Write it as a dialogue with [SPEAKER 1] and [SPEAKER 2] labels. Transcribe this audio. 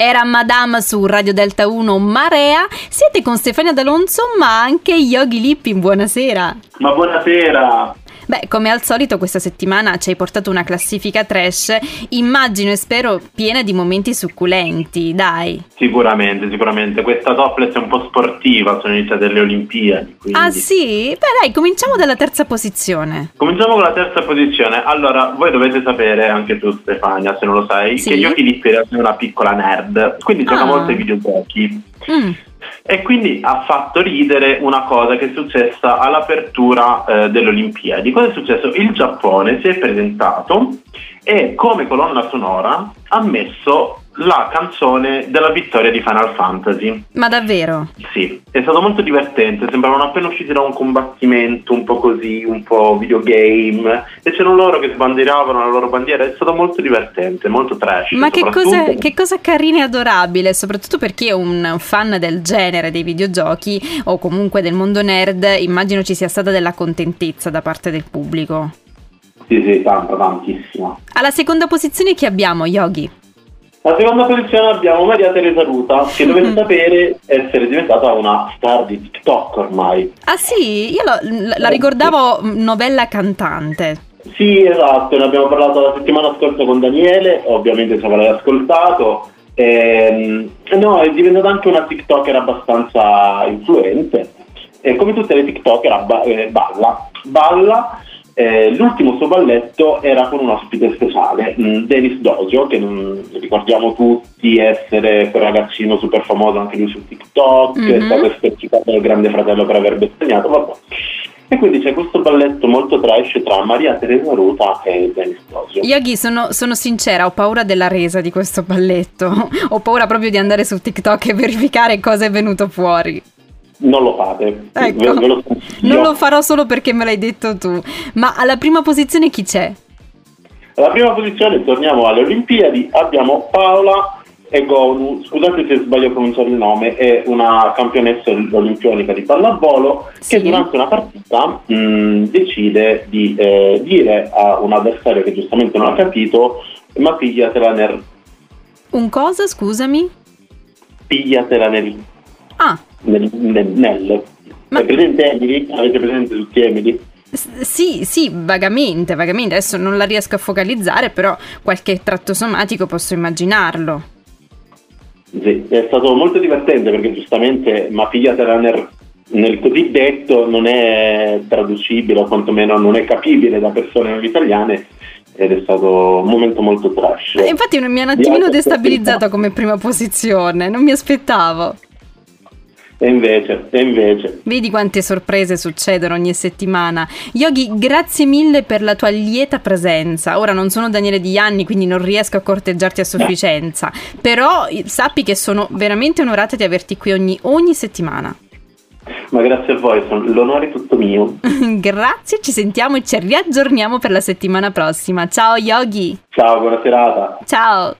[SPEAKER 1] Era Madame su Radio Delta 1 Marea. Siete con Stefania D'Alonso, ma anche Yogi Lippin. Buonasera.
[SPEAKER 2] Ma buonasera.
[SPEAKER 1] Beh, come al solito questa settimana ci hai portato una classifica trash, immagino e spero piena di momenti succulenti, dai.
[SPEAKER 2] Sicuramente, sicuramente. Questa topless è un po' sportiva, sono iniziate le Olimpiadi. Quindi...
[SPEAKER 1] Ah sì? Beh dai, cominciamo dalla terza posizione.
[SPEAKER 2] Cominciamo con la terza posizione. Allora, voi dovete sapere, anche tu Stefania, se non lo sai,
[SPEAKER 1] Sì?
[SPEAKER 2] che Yogi Lippi è una piccola nerd, quindi gioca
[SPEAKER 1] Ah.
[SPEAKER 2] molto ai videogiochi.
[SPEAKER 1] Mm.
[SPEAKER 2] E quindi ha fatto ridere una cosa che è successa all'apertura eh, delle. Cosa è successo? Il Giappone si è presentato e come colonna sonora ha messo la canzone della vittoria di Final Fantasy.
[SPEAKER 1] Ma davvero?
[SPEAKER 2] Sì, è stato molto divertente, sembravano appena usciti da un combattimento un po' così, un po' videogame, e c'erano loro che sbandieravano la loro bandiera, è stato molto divertente, molto trash.
[SPEAKER 1] Ma che cosa, che cosa carina e adorabile, soprattutto per chi è un fan del genere dei videogiochi o comunque del mondo nerd, immagino ci sia stata della contentezza da parte del pubblico.
[SPEAKER 2] Sì, sì, tanto, tantissimo.
[SPEAKER 1] Alla seconda posizione chi abbiamo, Yogi?
[SPEAKER 2] Alla seconda posizione abbiamo Maria Teresa Ruta, che dovete sapere essere diventata una star di TikTok ormai.
[SPEAKER 1] Ah sì, io lo- la ricordavo novella cantante.
[SPEAKER 2] Sì, esatto, ne abbiamo parlato la settimana scorsa con Daniele, ovviamente ci avrai ascoltato. Ehm, no, è diventata anche una TikToker abbastanza influente. E come tutte le TikToker abba- eh, balla. Balla. Eh, l'ultimo suo balletto era con un ospite speciale, mh, Denis Dojo, che non- ricordiamo tutti essere quel ragazzino super famoso anche lui su TikTok,
[SPEAKER 1] Mhm.
[SPEAKER 2] è stato esperticato dal grande fratello per aver bestemmiato, vabbè. E quindi c'è questo balletto molto trash tra Maria Teresa Ruta e Denis Dojo.
[SPEAKER 1] Yogi, sono, sono sincera, ho paura della resa di questo balletto. ho paura proprio di andare su TikTok e verificare cosa è venuto fuori.
[SPEAKER 2] Non lo fate,
[SPEAKER 1] Ecco.
[SPEAKER 2] ve, ve lo.
[SPEAKER 1] Non lo farò solo perché me l'hai detto tu. Ma alla prima posizione chi c'è?
[SPEAKER 2] Alla prima posizione torniamo alle Olimpiadi, abbiamo Paola Egonu, scusate se sbaglio a pronunciare il nome, è una campionessa olimpionica di pallavolo
[SPEAKER 1] Sì.
[SPEAKER 2] che durante una partita mh, decide di eh, dire a un avversario che giustamente non ha capito ma pigliatela nel...
[SPEAKER 1] Un cosa, scusami?
[SPEAKER 2] pigliatela nel...
[SPEAKER 1] Ah,
[SPEAKER 2] nel, nel, nel.
[SPEAKER 1] Ma-
[SPEAKER 2] presente Emily? Avete presente tutti Emily?
[SPEAKER 1] s- sì, sì, vagamente, vagamente. Adesso non la riesco a focalizzare, però qualche tratto somatico posso immaginarlo.
[SPEAKER 2] Sì, è stato molto divertente perché giustamente ma pigliatela nel, nel cosiddetto non è traducibile o quantomeno non è capibile da persone non italiane ed è stato un momento molto trash.
[SPEAKER 1] Eh, Infatti mi ha un attimino destabilizzato come prima posizione, non mi aspettavo.
[SPEAKER 2] E invece, e invece,
[SPEAKER 1] Vedi quante sorprese succedono ogni settimana. Yogi, grazie mille per la tua lieta presenza. Ora non sono Daniele Di Anni, quindi non riesco a corteggiarti a sufficienza. Però eh, sappi che sono veramente onorata di averti qui ogni, ogni settimana.
[SPEAKER 2] ma grazie a voi, son- l'onore è tutto mio.
[SPEAKER 1] grazie, ci sentiamo e ci riaggiorniamo per la settimana prossima. Ciao Yogi!
[SPEAKER 2] Ciao, buona serata.
[SPEAKER 1] Ciao!